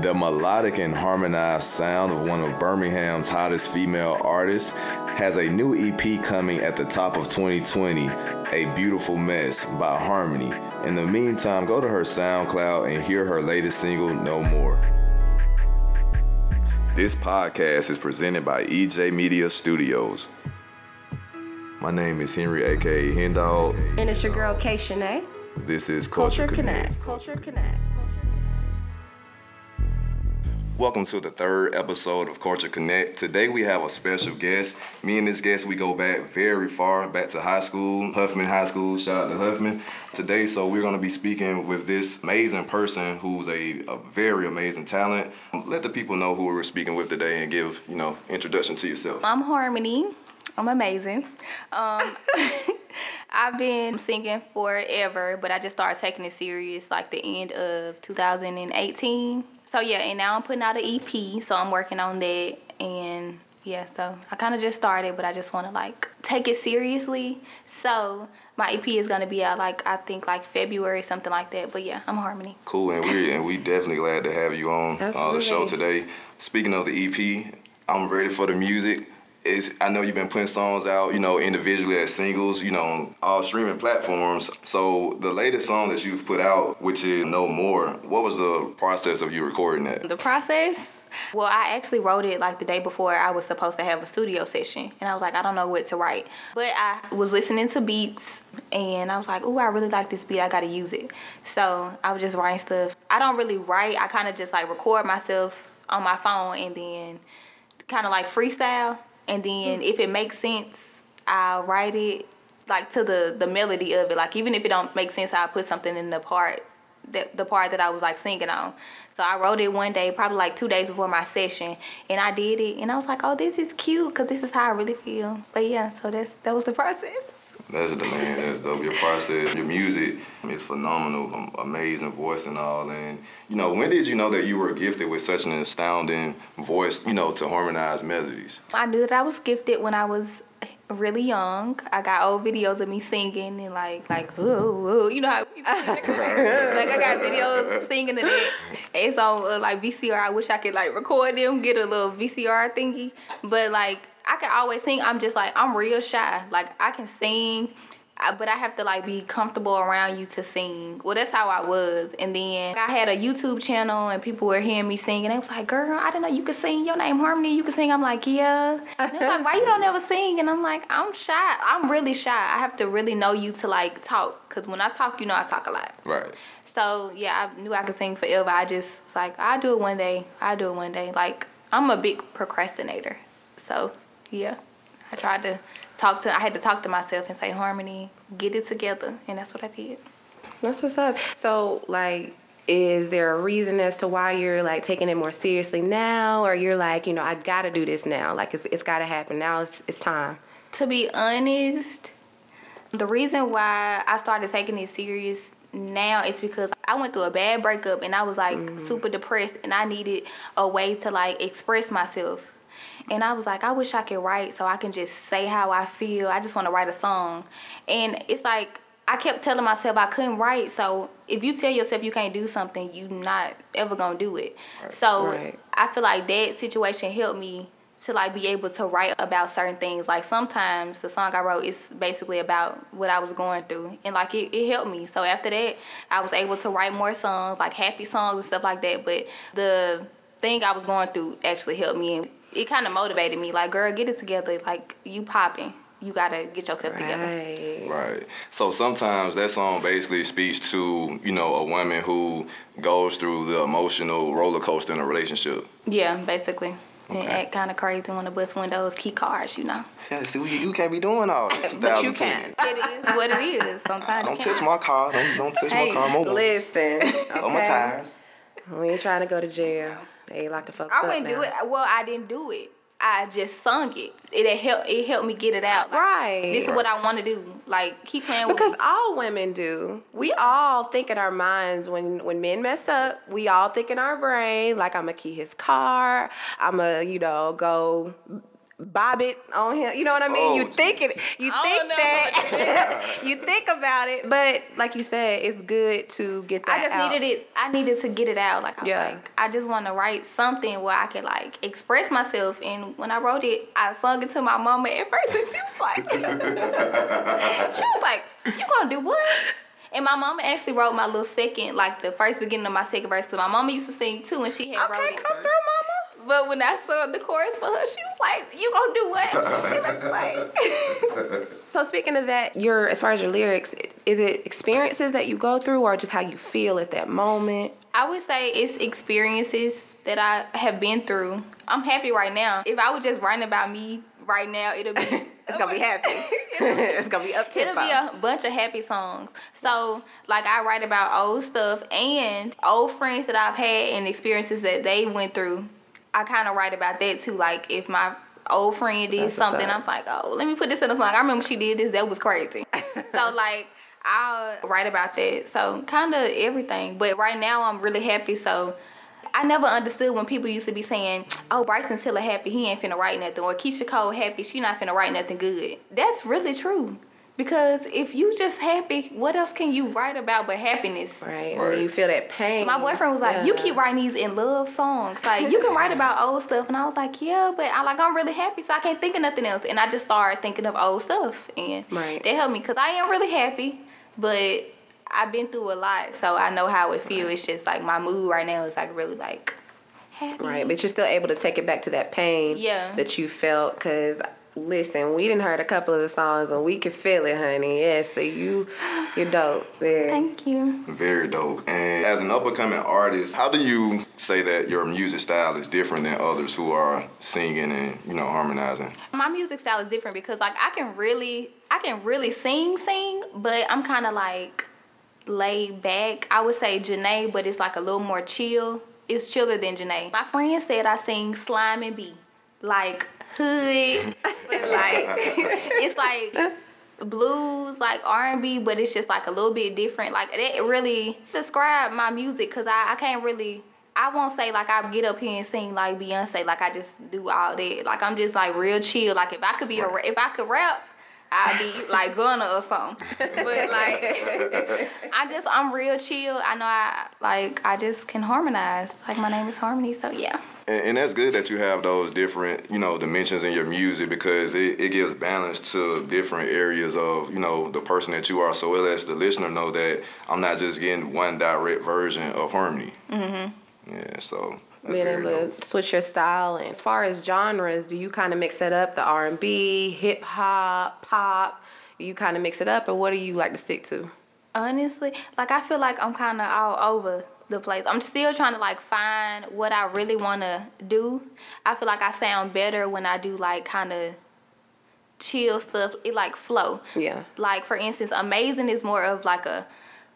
The melodic and harmonized sound of one of Birmingham's hottest female artists has a new EP coming at the top of 2020, A Beautiful Mess by Harmony. In the meantime, go to her SoundCloud and hear her latest single, No More. This podcast is presented by EJ Media Studios. My name is Henry, aka Hendall. And it's your girl K Shanae. This is Culture, Culture Connect. Connect. Culture Connect. Welcome to the third episode of Culture Connect. Today we have a special guest. Me and this guest, we go back very far, back to high school, Huffman High School. Shout out to Huffman. Today, so we're going to be speaking with this amazing person who's a, a very amazing talent. Let the people know who we're speaking with today and give, you know, introduction to yourself. I'm Harmony. I'm amazing. Um, I've been singing forever, but I just started taking it serious like the end of 2018. So yeah, and now I'm putting out an EP, so I'm working on that. And yeah, so I kind of just started, but I just want to like take it seriously. So my EP is gonna be out like I think like February, something like that. But yeah, I'm Harmony. Cool, and we and we definitely glad to have you on uh, the show today. Speaking of the EP, I'm ready for the music. It's, I know you've been putting songs out, you know, individually as singles, you know, on all streaming platforms. So the latest song that you've put out, which is No More, what was the process of you recording that? The process? Well, I actually wrote it like the day before I was supposed to have a studio session. And I was like, I don't know what to write. But I was listening to beats and I was like, oh, I really like this beat. I got to use it. So I was just writing stuff. I don't really write. I kind of just like record myself on my phone and then kind of like freestyle. And then mm. if it makes sense, I'll write it like to the the melody of it. Like even if it don't make sense, I'll put something in the part that the part that I was like singing on. So I wrote it one day, probably like two days before my session, and I did it, and I was like, oh, this is cute, cause this is how I really feel. But yeah, so that's that was the process. That's the man. That's dope. Your process, your music is phenomenal. Um, amazing voice and all. And you know, when did you know that you were gifted with such an astounding voice? You know, to harmonize melodies. I knew that I was gifted when I was really young. I got old videos of me singing and like like ooh, ooh. you know how like I got videos singing to that. It's on uh, like VCR. I wish I could like record them, get a little VCR thingy. But like I can always sing. I'm just like I'm real shy. Like I can sing. Uh, but I have to like be comfortable around you to sing. Well, that's how I was. And then I had a YouTube channel, and people were hearing me sing, and they was like, "Girl, I didn't know you could sing. Your name Harmony. You can sing." I'm like, "Yeah." And they're like, "Why you don't ever sing?" And I'm like, "I'm shy. I'm really shy. I have to really know you to like talk, cause when I talk, you know I talk a lot." Right. So yeah, I knew I could sing forever. I just was like, I'll do it one day. I'll do it one day. Like I'm a big procrastinator. So yeah, I tried to talk to. I had to talk to myself and say, Harmony, get it together, and that's what I did. That's what's up. So, like, is there a reason as to why you're like taking it more seriously now, or you're like, you know, I gotta do this now. Like, it's it's gotta happen now. It's it's time. To be honest, the reason why I started taking it serious now is because I went through a bad breakup and I was like mm. super depressed and I needed a way to like express myself. And I was like, I wish I could write so I can just say how I feel. I just want to write a song. And it's like I kept telling myself I couldn't write. So if you tell yourself you can't do something, you're not ever gonna do it. So Right. I feel like that situation helped me to like be able to write about certain things. Like sometimes the song I wrote is basically about what I was going through, and like it, it helped me. So after that, I was able to write more songs, like happy songs and stuff like that. But the thing I was going through actually helped me, and it kind of motivated me. Like, girl, get it together. Like you popping, you gotta get yourself together. Right. Right. So sometimes that song basically speaks to, you know, a woman who goes through the emotional roller coaster in a relationship. Yeah, basically. And act kind of crazy when the bus windows, key cars, you know. Yeah, see, you, you can't be doing all that. But you can. It is what it is. Sometimes Don't touch my car. Don't, don't touch Hey, my car. I'm Listen. on my tires. We ain't trying to go to jail. They folks I up wouldn't do it. Well, I didn't do it. I just sung it. It helped. It helped me get it out. Like, Right. This is what I want to do. Like keep playing with Because all women do. We all think in our minds when when men mess up, we all think in our brain like I'm gonna key his car. I'm gonna you know go bob it on him. You know what I mean? Oh, you think it, you I think that, you think about it, but like you said, it's good to get that I just out. needed it. I needed to get it out. Like I was Yeah. like, I just want to write something where I could like express myself. And when I wrote it, I sung it to my mama at first, and she was like, she was like, "You gonna do what?" And my mama actually wrote my little second, like the first beginning of my second verse. Cause my mama used to sing too, and she had wrote Okay, it. come through, mama. But when I sung the chorus for her, she was like, "You gonna do what?" like, So speaking of that, your as far as your lyrics, is it experiences that you go through, or just how you feel at that moment? I would say it's experiences that I have been through. I'm happy right now. If I was just writing about me right now, it'll be It's gonna be happy. it's gonna be up It'll be a bunch of happy songs. So, like, I write about old stuff and old friends that I've had and experiences that they went through. I kind of write about that too. Like, if my old friend did That's something. I'm like, oh, let me put this in a song. I remember she did this. That was crazy. so, like, I'll write about that. So, kind of everything. But right now, I'm really happy. So, I never understood when people used to be saying, "Oh, Bryson Tiller happy, he ain't finna write nothing," or Keyshia Cole happy, she not finna write nothing good. That's really true, because if you just happy, what else can you write about but happiness? right. Right. When you feel that pain. My boyfriend was like, "You keep writing these in love songs, like you can write about old stuff," and I was like, "Yeah, but I like I'm really happy, so I can't think of nothing else." And I just started thinking of old stuff, and Right. that helped me because I am really happy, but I've been through a lot, so I know how it feels. It's just like my mood right now is like really like happy. Right, but you're still able to take it back to that pain Yeah. that you felt. Cause listen, we didn't heard a couple of the songs and we can feel it, honey. Yes, so you, you're dope. Yeah. Thank you. Very dope. And as an up and coming artist, how do you say that your music style is different than others who are singing and you know harmonizing? My music style is different because like I can really I can really sing sing, but I'm kind of like laid back. I would say Jhené, but it's like a little more chill. It's chiller than Jhené. My friend said I sing slime and B, like hood, but like it's like blues, like R and B, but it's just like a little bit different. Like that really describe my music because I, I can't really. I won't say like I get up here and sing like Beyonce, like I just do all that. Like I'm just like real chill. Like if I could be a, if I could rap, I'd be like Gunna or something. But like I just I'm real chill. I know I like I just can harmonize. Like my name is Harmony, so yeah. And, and that's good that you have those different, you know, dimensions in your music because it, it gives balance to different areas of, you know, the person that you are. So it lets the listener know that I'm not just getting one direct version of harmony. Mm-hmm. Yeah, so Being able dope. to switch your style. And as far as genres, do you kind of mix that up? The R and B, hip hop, pop. You kind of mix it up, or what do you like to stick to? Honestly, like I feel like I'm kind of all over the place. I'm still trying to like find what I really want to do. I feel like I sound better when I do like kind of chill stuff. It like flow. Yeah. Like for instance, Amazing is more of like a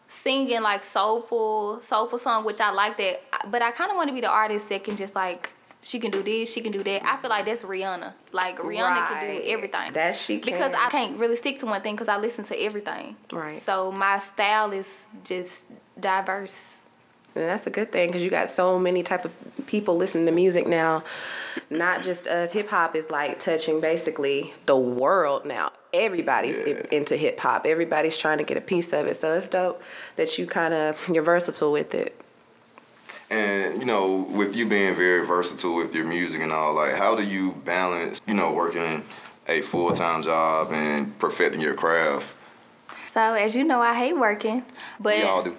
singing like soulful soulful song, which I like that. But I kind of want to be the artist that can just like she can do this, she can do that. I feel like that's Rihanna. Like Rihanna can do everything. That she can. Because I can't really stick to one thing because I listen to everything. Right. So my style is just diverse. And that's a good thing because you got so many type of people listening to music now. Not just us. Hip hop is like touching basically the world now. Everybody's Yeah. into hip hop. Everybody's trying to get a piece of it. So it's dope that you kind of you're versatile with it. And you know, with you being very versatile with your music and all, like, how do you balance, you know, working a full time job and perfecting your craft? So as you know, I hate working, but We all do.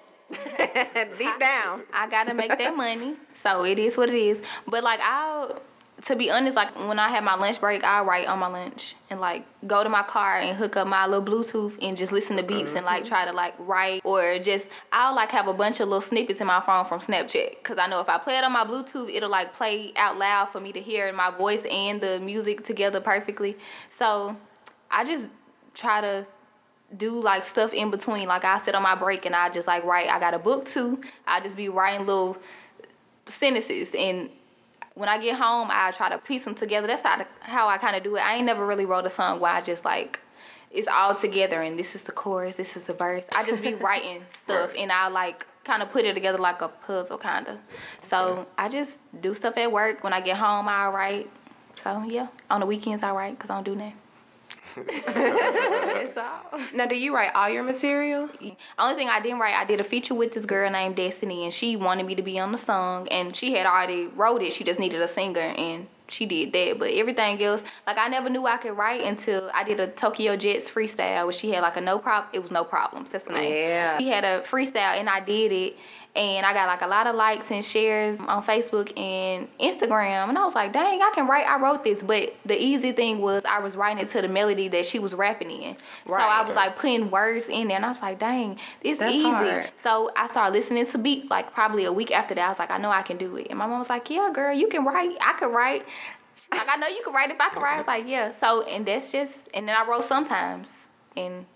Deep down. I gotta make that money. So it is what it is. But like I'll to be honest, like when I have my lunch break, I write on my lunch and like go to my car and hook up my little Bluetooth and just listen to beats and like mm-hmm. try to like write or just I'll like have a bunch of little snippets in my phone from Snapchat because I know if I play it on my Bluetooth, it'll like play out loud for me to hear my voice and the music together perfectly. So I just try to do like stuff in between. Like I sit on my break and I just like write. I got a book too. I just be writing little sentences and when I get home, I try to piece them together. That's how how I kind of do it. I ain't never really wrote a song where I just like it's all together and this is the chorus, this is the verse. I just be writing stuff and I like kind of put it together like a puzzle kind of. So I just do stuff at work. When I get home, I write. So yeah, on the weekends I write because I don't do nothing. That's all. Now, do you write all your material? Only thing I didn't write, I did a feature with this girl named Destiny, and she wanted me to be on the song, and she had already wrote it. She just needed a singer, and she did that. But everything else, like I never knew I could write until I did a Tokyo Jetz freestyle, where she had like a no problem. It was no problems. That's the name. Yeah. She had a freestyle, and I did it, and I got like a lot of likes and shares on Facebook and Instagram. And I was like, dang, I can write. I wrote this, but the easy thing was I was writing it to the melody that she was rapping in. Right. So I was like putting words in there, and I was like, dang, this That's easy. hard. So I started listening to beats like probably a week after that. I was like, I know I can do it. And my mom was like, Yeah, girl, you can write. I could write. She's like, I know you can write if I can write. I was like, Yeah. So and that's just and then I wrote sometimes. And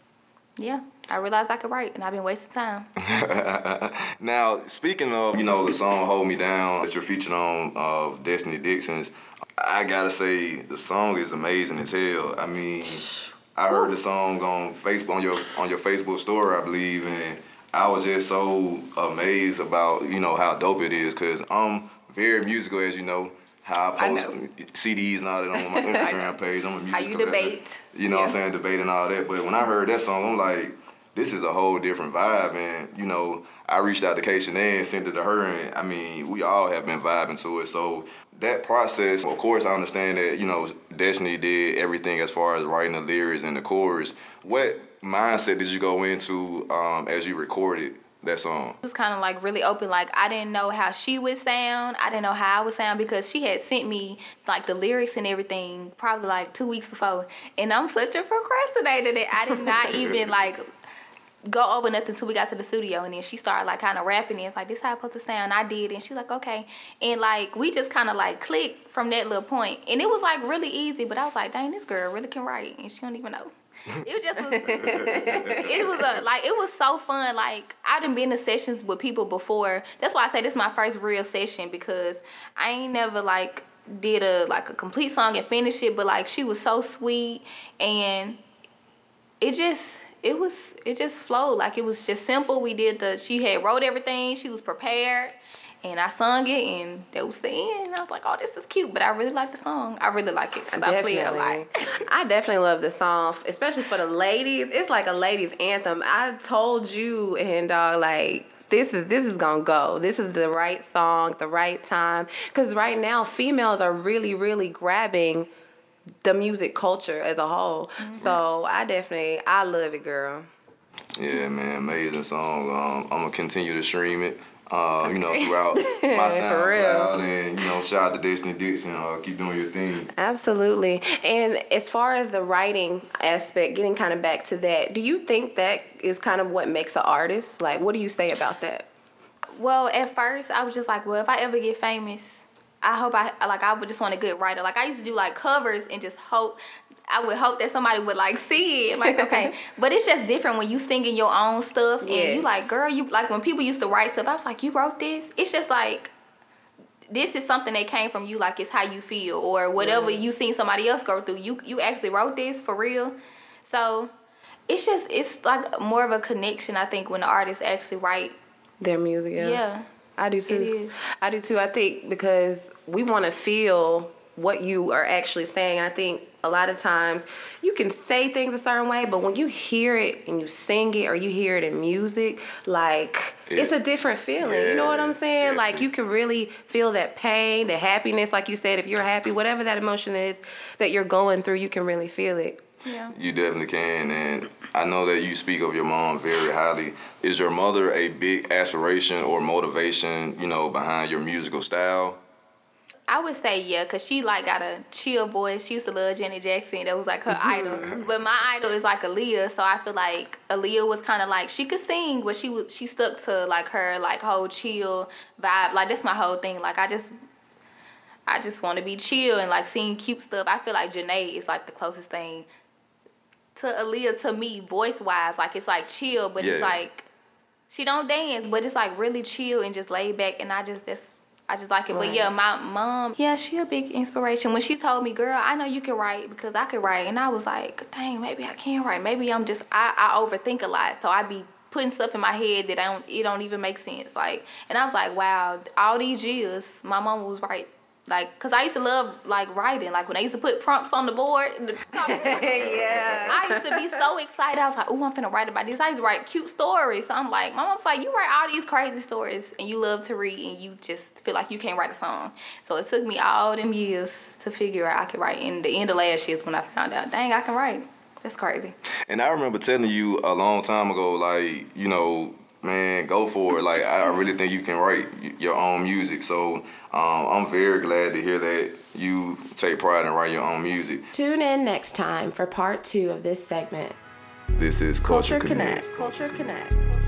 yeah, I realized I could write and I've been wasting time. Now, speaking of, you know, the song "Hold Me Down" that you're featured on of Destiny Dixon's, I gotta say the song is amazing as hell. I mean, I heard the song on Facebook on your on your Facebook story, I believe, and I was just so amazed about you know how dope it is because I'm very musical, as you know. How I I post know. CDs and all that on my Instagram page. I'm a music How you uh, debate. You know what I'm saying? Debate and all that. But when I heard that song, I'm like, this is a whole different vibe. And, you know, I reached out to Shanae and sent it to her. And I mean, we all have been vibing to it. So that process, of course, I understand that, you know, Destiny did everything as far as writing the lyrics and the chorus. What mindset did you go into um, as you recorded that song? It was kind of like really open. Like I didn't know how she would sound. I didn't know how I would sound because she had sent me like the lyrics and everything probably like two weeks before. And I'm such a procrastinator that I did not even like go over nothing until we got to the studio. And then she started like kind of rapping. And it's like this how it's supposed to sound. I did, and she was like okay. And like we just kind of like clicked from that little. And it was like really easy. But I was like, dang, this girl really can write, and she don't even know. It was just was. it was a, like it was so fun. Like I done been to sessions with people before. That's why I say this is my first real session because I ain't never like did a like a complete song and finish it. But like she was so sweet and it just it was it just flowed like it was just simple. We did the she had wrote everything. She was prepared. And I sung it, and that was the end. I was like, "Oh, this is cute," but I really like the song. I really like it because I play it a lot. I definitely love the song, especially for the ladies. It's like a ladies' anthem. I told you and dog like this is this is gonna go. This is the right song, the right time. Cause right now females are really, really grabbing the music culture as a whole. Mm-hmm. So I definitely I love it, girl. Yeah, man, amazing song. Um, I'm gonna continue to stream it. Uh, you know, throughout my For real. SoundCloud, and you know, shout out to Destiny Dixon. Uh, keep doing your thing. Absolutely. And as far as the writing aspect, getting kind of back to that, do you think that is kind of what makes an artist? Like, what do you say about that? Well, at first I was just like, well, if I ever get famous, I hope I like I would just want a good writer. Like I used to do like covers and just hope I would hope that somebody would like see it. Like okay, but it's just different when you singing your own stuff and Yes. you like, girl, you like when people used to write stuff. I was like, you wrote this. It's just like this is something that came from you. Like it's how you feel or whatever you seen somebody else go through. You you actually wrote this for real. So it's just it's like more of a connection. I think when the artists actually write. Their music, yeah. yeah. I do too. It is. I do too. I think because we want to feel what you are actually saying. And I think a lot of times you can say things a certain way, but when you hear it and you sing it or you hear it in music, like it's a different feeling. you know what I'm saying? yeah. Like you can really feel that pain, the happiness, like you said, if you're happy, whatever that emotion is that you're going through, you can really feel it. Yeah. You definitely can, and I know that you speak of your mom very highly. Is your mother a big aspiration or motivation, you know, behind your musical style? I would say yeah, cause she like got a chill voice. She used to love Janet Jackson. That was like her idol. But my idol is like Aaliyah, so I feel like Aaliyah was kind of like she could sing, but she was she stuck to like her like whole chill vibe. Like that's my whole thing. Like I just. I just want to be chill and like seeing cute stuff. I feel like Jhené is like the closest thing to Aaliyah to me, voice wise. Like it's like chill, but it's like she don't dance, but it's like really chill and just laid back. And I just that's I just like it. But yeah, my mom, yeah, she a big inspiration. When she told me, "Girl, I know you can write because I can write," and I was like, "Dang, maybe I can write. Maybe I'm just I, I overthink a lot, so I be putting stuff in my head that I don't it don't even make sense." Like, and I was like, "Wow, all these years, my mom was right." Like, cause I used to love like writing. Like when I used to put prompts on the board. The yeah. I used to be so excited. I was like, "Oh, I'm finna write about this." I used to write cute stories. So I'm like, my mom's like, "You write all these crazy stories, and you love to read, and you just feel like you can't write a song." So it took me all them years to figure out I could write. And the end of last year is when I found out, dang, I can write. That's crazy. And I remember telling you a long time ago, like, you know, man, go for it. Like, I really think you can write your own music. So um, I'm very glad to hear that you take pride in writing your own music. Tune in next time for part two of this segment. This is Culture, Culture Connect. Connect. Culture Connect.